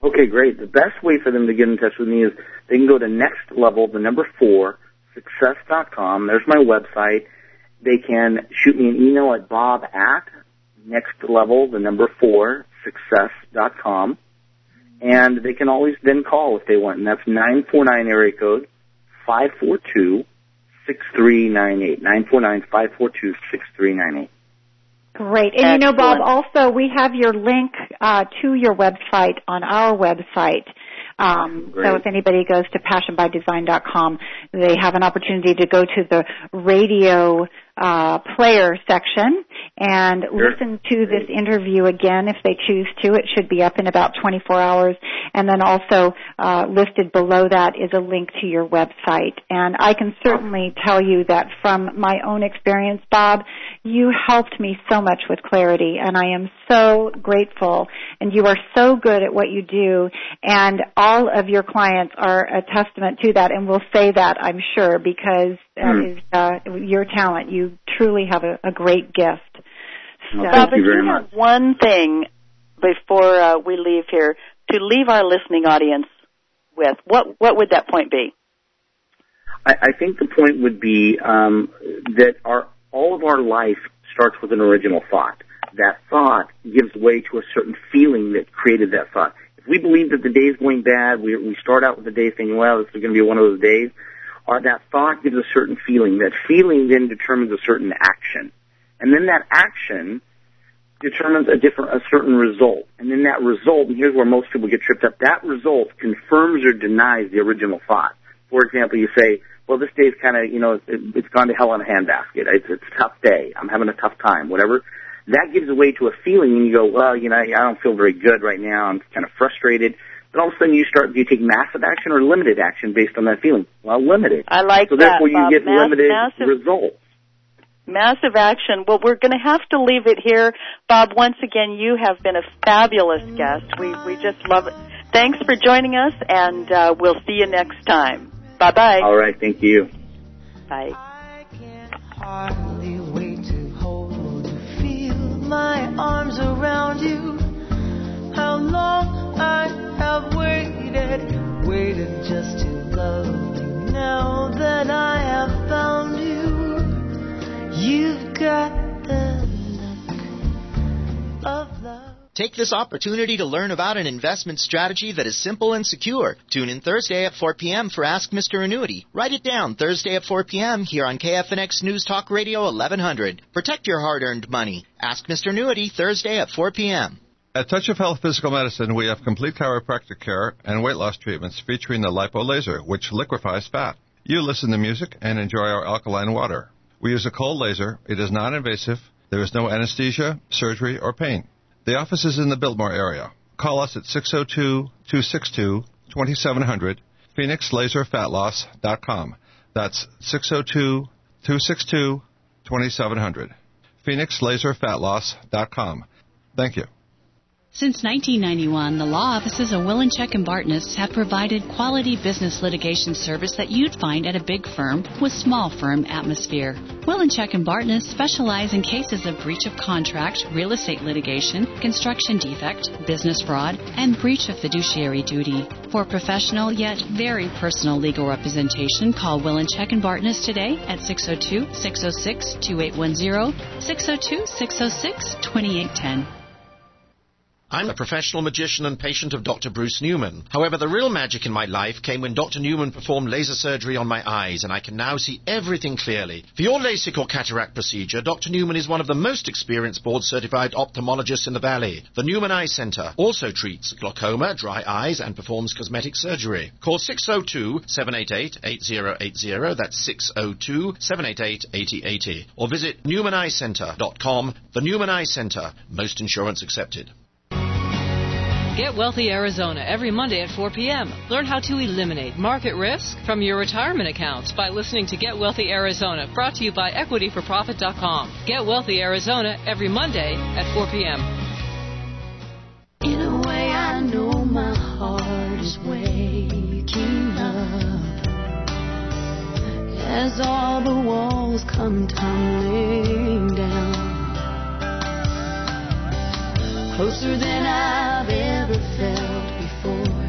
Okay, great. The best way for them to get in touch with me is they can go to next level, the number four, success.com. There's my website. They can shoot me an email at bob at next level, the number four, success.com. And they can always then call if they want, and that's 949 area code 542 6398. 949 542 6398. Great. And you know, Bob, also we have your link uh, to your website on our website. Um, so if anybody goes to passionbydesign.com, they have an opportunity to go to the radio uh, player section and Sure. listen to this interview again if they choose to. It should be up in about 24 hours. And then also uh, listed below that is a link to your website. And I can certainly tell you that from my own experience, Bob, you helped me so much with clarity, and I am so grateful. And you are so good at what you do, and all of your clients are a testament to that, and will say that, I'm sure, because that Hmm. is uh, your talent. You truly have a, a great gift. So, Well, thank you very you much. one thing before uh, we leave here to leave our listening audience with, what what would that point be? I, I think the point would be um, that our all of our life starts with an original thought. That thought gives way to a certain feeling that created that thought. If we believe that the day is going bad, we, we start out with the day thinking, well, this is going to be one of those days. Or that thought gives a certain feeling. That feeling then determines a certain action, and then that action determines a different, a certain result. And then that result, and here's where most people get tripped up, that result confirms or denies the original thought. For example, you say, well, this day's kind of, you know, it, it's gone to hell in a handbasket. It's, it's a tough day. I'm having a tough time, whatever. That gives way to a feeling and you go, well, you know, I don't feel very good right now. I'm kind of frustrated. Then all of a sudden you start, do you take massive action or limited action based on that feeling? Well, limited. I like that. so that, therefore you Bob. get Mass- limited massive- results. Massive action. Well, we're going to have to leave it here. Bob, once again, you have been a fabulous guest. We, we just love it. Thanks for joining us, and uh, we'll see you next time. Bye-bye. All right. Thank you. Bye. I can't hardly wait to hold you, feel my arms around you. How long I have waited, waited just to love you. Now that I have found you, you've got the look of love. Take this opportunity to learn about an investment strategy that is simple and secure. Tune in Thursday at 4 p.m. for Ask Mr. Annuity. Write it down Thursday at 4 p.m. here on KFNX News Talk Radio 1100. Protect your hard earned money. Ask Mr. Annuity Thursday at 4 p.m. At Touch of Health Physical Medicine, we have complete chiropractic care and weight loss treatments featuring the lipo laser, which liquefies fat. You listen to music and enjoy our alkaline water. We use a cold laser. It is non-invasive. There is no anesthesia, surgery, or pain. The office is in the Biltmore area. Call us at 602-262-2700, phoenixlaserfatloss.com. That's 602-262-2700, phoenixlaserfatloss.com. Thank you. Since 1991, the law offices of Wilenchik and Bartness have provided quality business litigation service that you'd find at a big firm with small firm atmosphere. Wilenchik and Bartness specialize in cases of breach of contract, real estate litigation, construction defect, business fraud, and breach of fiduciary duty. For professional yet very personal legal representation, call Wilenchik and Bartness today at 602-606-2810, 602-606-2810. I'm a professional magician and patient of Dr. Bruce Newman. However, the real magic in my life came when Dr. Newman performed laser surgery on my eyes, and I can now see everything clearly. For your LASIK or cataract procedure, Dr. Newman is one of the most experienced board certified ophthalmologists in the Valley. The Newman Eye Center also treats glaucoma, dry eyes, and performs cosmetic surgery. Call 602 788 8080, that's 602 788 8080, or visit NewmanEyeCenter.com. The Newman Eye Center, most insurance accepted. Get Wealthy Arizona every Monday at 4 p.m. Learn how to eliminate market risk from your retirement accounts by listening to Get Wealthy Arizona, brought to you by EquityForProfit.com. Get Wealthy Arizona every Monday at 4 p.m. In a way, I know my heart is waking up as all the walls come tumbling down. Closer than I've ever felt before,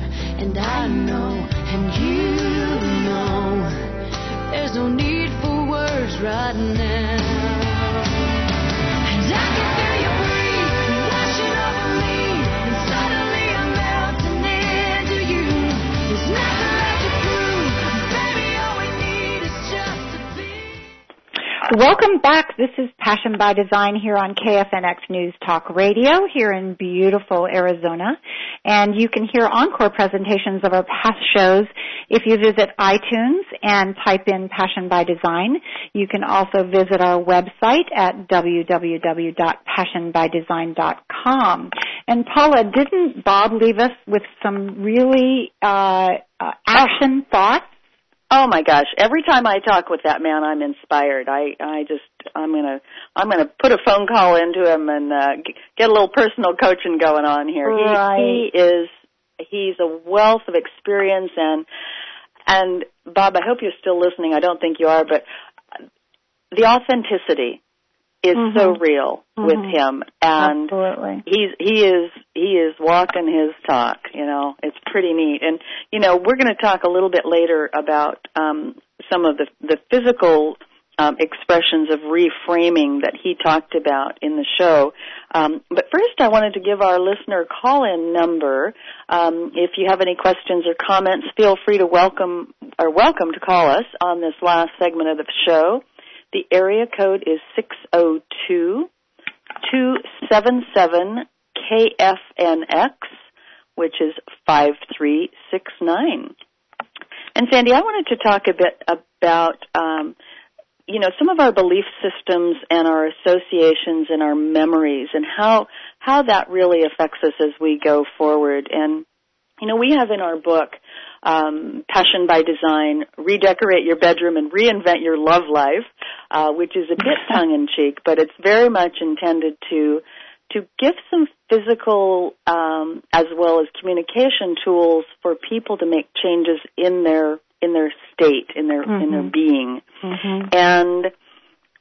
and I know, and you know, there's no need for words right now. Welcome back. This is Passion by Design here on KFNX News Talk Radio here in beautiful Arizona. And you can hear encore presentations of our past shows if you visit iTunes and type in Passion by Design. You can also visit our website at www.passionbydesign.com. And Paula, didn't Bob leave us with some really uh, uh, action thoughts? Oh my gosh! Every time I talk with that man, I'm inspired. I I just I'm gonna I'm gonna put a phone call into him and uh, get a little personal coaching going on here. Right. He he is he's a wealth of experience and and Bob, I hope you're still listening. I don't think you are, but the authenticity is mm-hmm. so real mm-hmm. with him and Absolutely. he's he is he is walking his talk you know it's pretty neat and you know we're going to talk a little bit later about um some of the the physical um, expressions of reframing that he talked about in the show. Um, but first, I wanted to give our listener call-in number. Um, if you have any questions or comments, feel free to welcome or welcome to call us on this last segment of the show. The area code is 602 277 KFNX, which is 5369. And Sandy, I wanted to talk a bit about, um, you know, some of our belief systems and our associations and our memories and how, how that really affects us as we go forward. And, you know, we have in our book, um, Passion by Design, Redecorate Your Bedroom and Reinvent Your Love Life, uh, which is a bit tongue in cheek, but it's very much intended to to give some physical um, as well as communication tools for people to make changes in their in their state, in their mm-hmm. in their being. Mm-hmm. And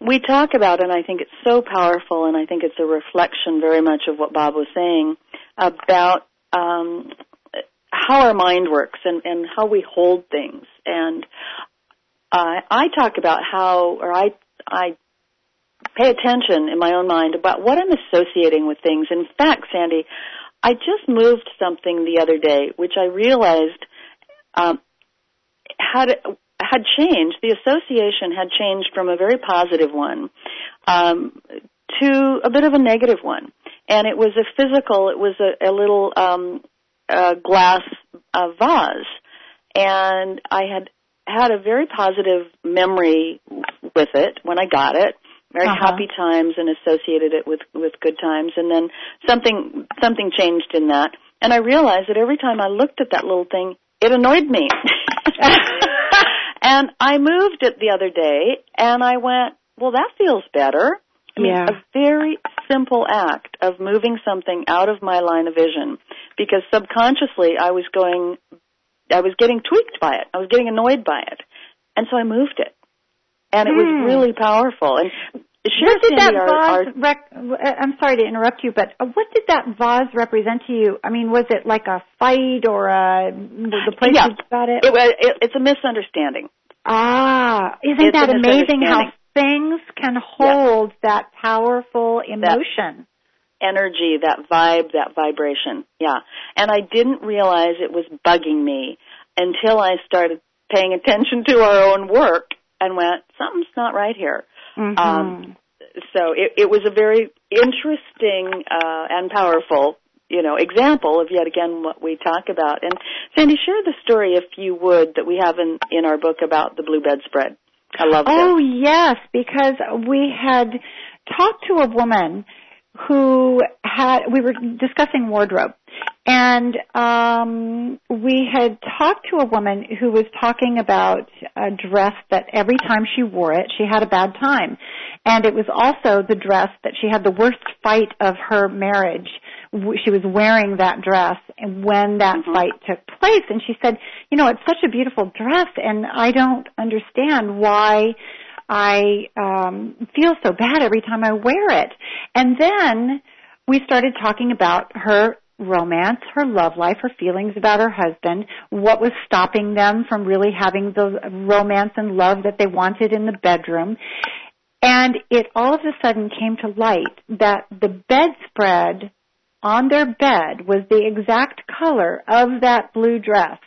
we talk about, and I think it's so powerful, and I think it's a reflection very much of what Bob was saying about um, how our mind works and, and how we hold things. And uh, I talk about how, or I, I pay attention in my own mind about what I'm associating with things. In fact, Sandy, I just moved something the other day, which I realized um, had had changed. The association had changed from a very positive one um, to a bit of a negative one, and it was a physical. It was a, a little um, a glass uh, vase, and I had had a very positive memory with it when I got it. Very Uh-huh. happy times and associated it with with good times, and then something something changed in that, and I realized that every time I looked at that little thing, it annoyed me. and I moved it the other day, and I went, well, that feels better. I mean, Yeah. a very simple act of moving something out of my line of vision because subconsciously I was going, I was getting tweaked by it. I was getting annoyed by it. And so I moved it. And it Hmm. was really powerful. And Share what did that Sandy, our- vase our- rec- I'm sorry to interrupt you, but uh, what did that vase represent to you? I mean, was it like a fight or a the place yeah. you got it? It, it, it's a misunderstanding. Ah, isn't It's that amazing how. Things can hold that powerful emotion? energy, that vibe, that vibration. Yeah. And I didn't realize it was bugging me until I started paying attention to our own work and went, something's not right here. Mhm. Um, so it, it was a very interesting uh, and powerful, you know, example of yet again what we talk about. And Sandy, share the story, if you would, that we have in in our book about the blue bedspread. I love Oh yes, because we had talked to a woman who had we were discussing wardrobe. And um we had talked to a woman who was talking about a dress that every time she wore it she had a bad time. And it was also the dress that she had the worst fight of her marriage. She was wearing that dress and when that fight took place. And she said you know it's such a beautiful dress and i don't understand why I um, feel so bad every time I wear it. And then we started talking about her romance, her love life, her feelings about her husband, what was stopping them from really having the romance and love that they wanted in the bedroom. And it all of a sudden came to light that the bedspread on their bed was the exact color of that blue dress.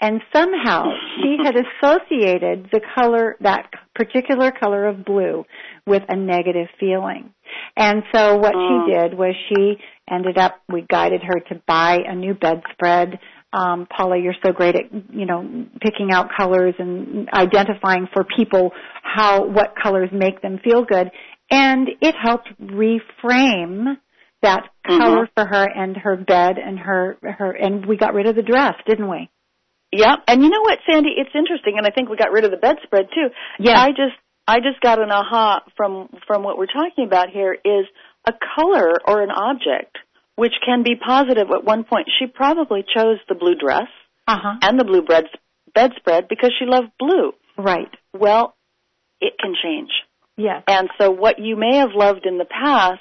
And somehow she had associated the color, that particular color of blue with a negative feeling. And so what Oh. she did was she ended up, we guided her to buy a new bedspread. Um, Paula, you're so great at, you know, picking out colors and identifying for people how, what colors make them feel good. And it helped reframe that color for her and her bed and her, her, and we got rid of the dress, didn't we? Yep. And you know what, Sandy? It's interesting, and I think we got rid of the bedspread too. Yeah. I just I just got an aha from from what we're talking about here is a color or an object which can be positive at one point. She probably chose the blue dress uh-huh. and the blue bread, bedspread because she loved blue. Right. Well, it can change. Yes. And so what you may have loved in the past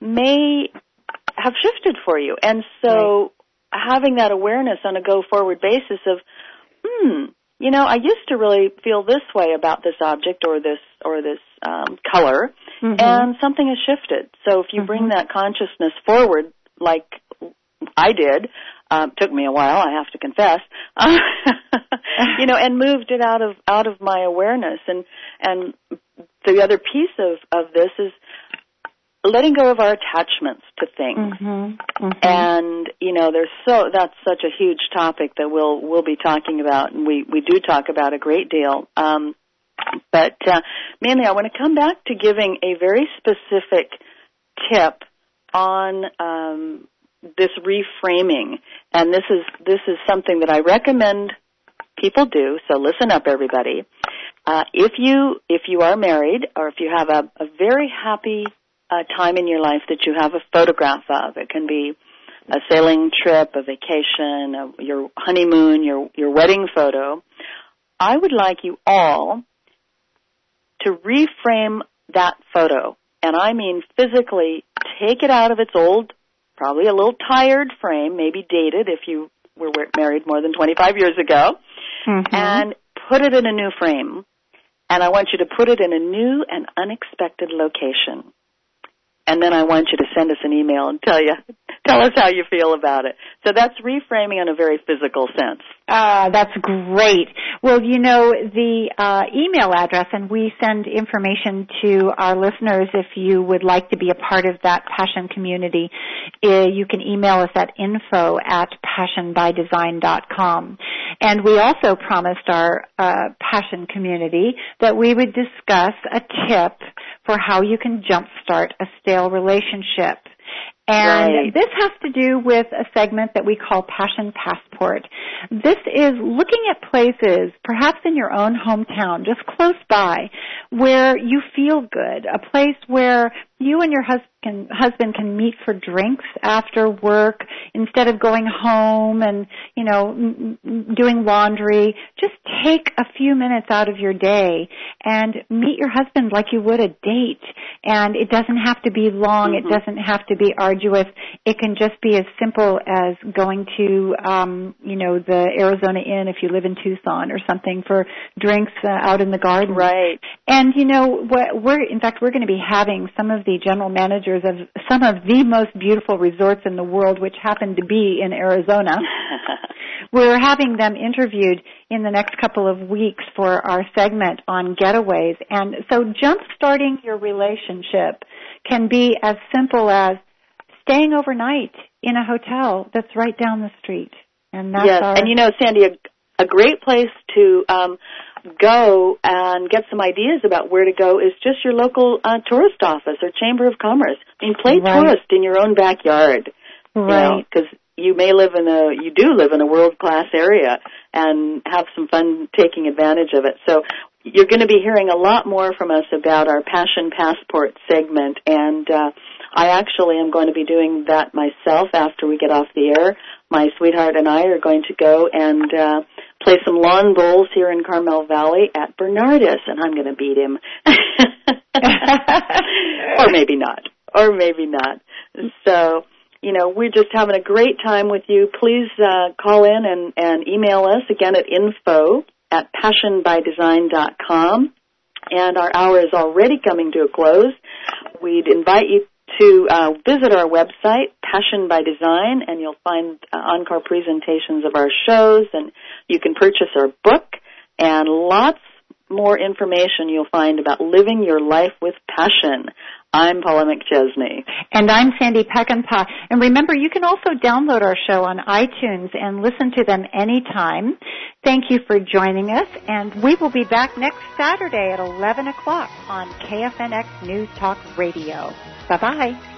may have shifted for you. And so having that awareness on a go forward basis of, hmm, you know, I used to really feel this way about this object or this or this um, color, Mhm. and something has shifted. So if you bring that consciousness forward, like I did, um, took me a while, I have to confess, you know, and moved it out of out of my awareness. And and the other piece of of this is letting go of our attachments to things. Mm-hmm. And you know, there's so that's such a huge topic that we'll we'll be talking about, and we we do talk about a great deal. Um, but uh, mainly, I want to come back to giving a very specific tip on um, this reframing, and this is this is something that I recommend people do. So listen up, everybody. Uh, if you if you are married, or if you have a, a very happy uh, time in your life that you have a photograph of, it can be a sailing trip, a vacation, a, your honeymoon, your your wedding photo. I would like you all to reframe that photo, and I mean physically take it out of its old, probably a little tired frame, maybe dated if you were married more than 25 years ago, and put it in a new frame. And I want you to put it in a new and unexpected location. And then I want you to send us an email and tell you, tell us how you feel about it. So that's reframing in a very physical sense. Uh, that's great. Well, you know, the uh, email address, and we send information to our listeners if you would like to be a part of that passion community. Uh, you can email us at info at passionbydesign.com. And we also promised our uh, passion community that we would discuss a tip for how you can jumpstart a stale relationship. And Right. this has to do with a segment that we call Passion Passport. This is looking at places, perhaps in your own hometown, just close by, where you feel good. A place where you and your husband can, husband can meet for drinks after work instead of going home and, you know, doing laundry. Just take a few minutes out of your day and meet your husband like you would a date. And it doesn't have to be long. It mm-hmm. doesn't have to be arduous. It can just be as simple as going to, um, you know, the Arizona Inn if you live in Tucson or something for drinks uh, out in the garden. Right. And you know, what we're in fact we're going to be having some of the general managers of some of the most beautiful resorts in the world, which happen to be in Arizona. we're having them interviewed in the next couple of weeks for our segment on getaways. And so jump starting your relationship can be as simple as staying overnight in a hotel that's right down the street. And that's yes, our and you know, Sandy, a, a great place to um, go and get some ideas about where to go is just your local uh, tourist office or chamber of commerce. I mean, play Right. tourist in your own backyard, Right. Because you may live in a, you do live in a world class area and have some fun taking advantage of it. So you're going to be hearing a lot more from us about our Passion Passport segment, and uh, I actually am going to be doing that myself after we get off the air. My sweetheart and I are going to go and uh, play some lawn bowls here in Carmel Valley at Bernardus, and I'm going to beat him. or maybe not. Or maybe not. So, you know, we're just having a great time with you. Please uh, call in and, and email us again at info at passionbydesign.com. And our hour is already coming to a close. We'd invite you to uh, visit our website, Passion by Design, and you'll find uh, encore presentations of our shows, and you can purchase our book and lots more information you'll find about living your life with passion. I'm Paula McChesney. And I'm Sandy Peckinpah. And remember, you can also download our show on iTunes and listen to them anytime. Thank you for joining us, and we will be back next Saturday at 11 o'clock on KFNX News Talk Radio. 拜拜。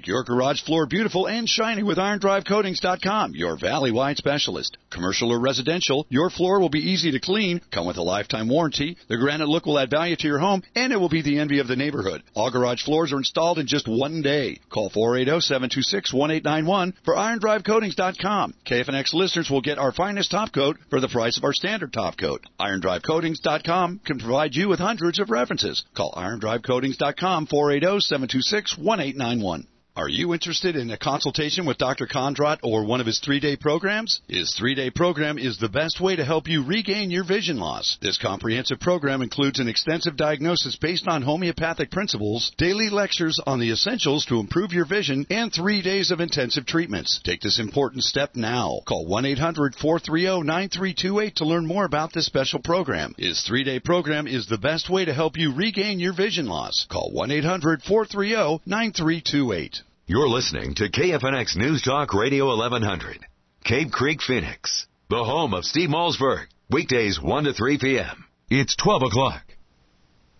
Make your garage floor beautiful and shiny with IronDriveCoatings.com, your valley-wide specialist. Commercial or residential, your floor will be easy to clean, come with a lifetime warranty, the granite look will add value to your home, and it will be the envy of the neighborhood. All garage floors are installed in just one day. Call 480-726-1891 for IronDriveCoatings.com. KFNX listeners will get our finest top coat for the price of our standard top coat. IronDriveCoatings.com can provide you with hundreds of references. Call IronDriveCoatings.com 480-726-1891. Are you interested in a consultation with Dr. Kondrot or one of his three-day programs? His three-day program is the best way to help you regain your vision loss. This comprehensive program includes an extensive diagnosis based on homeopathic principles, daily lectures on the essentials to improve your vision, and three days of intensive treatments. Take this important step now. Call 1-800-430-9328 to learn more about this special program. His three-day program is the best way to help you regain your vision loss. Call 1-800-430-9328. You're listening to KFNX News Talk Radio 1100. Cave Creek, Phoenix. The home of Steve Malzberg. Weekdays 1 to 3 p.m. It's 12 o'clock.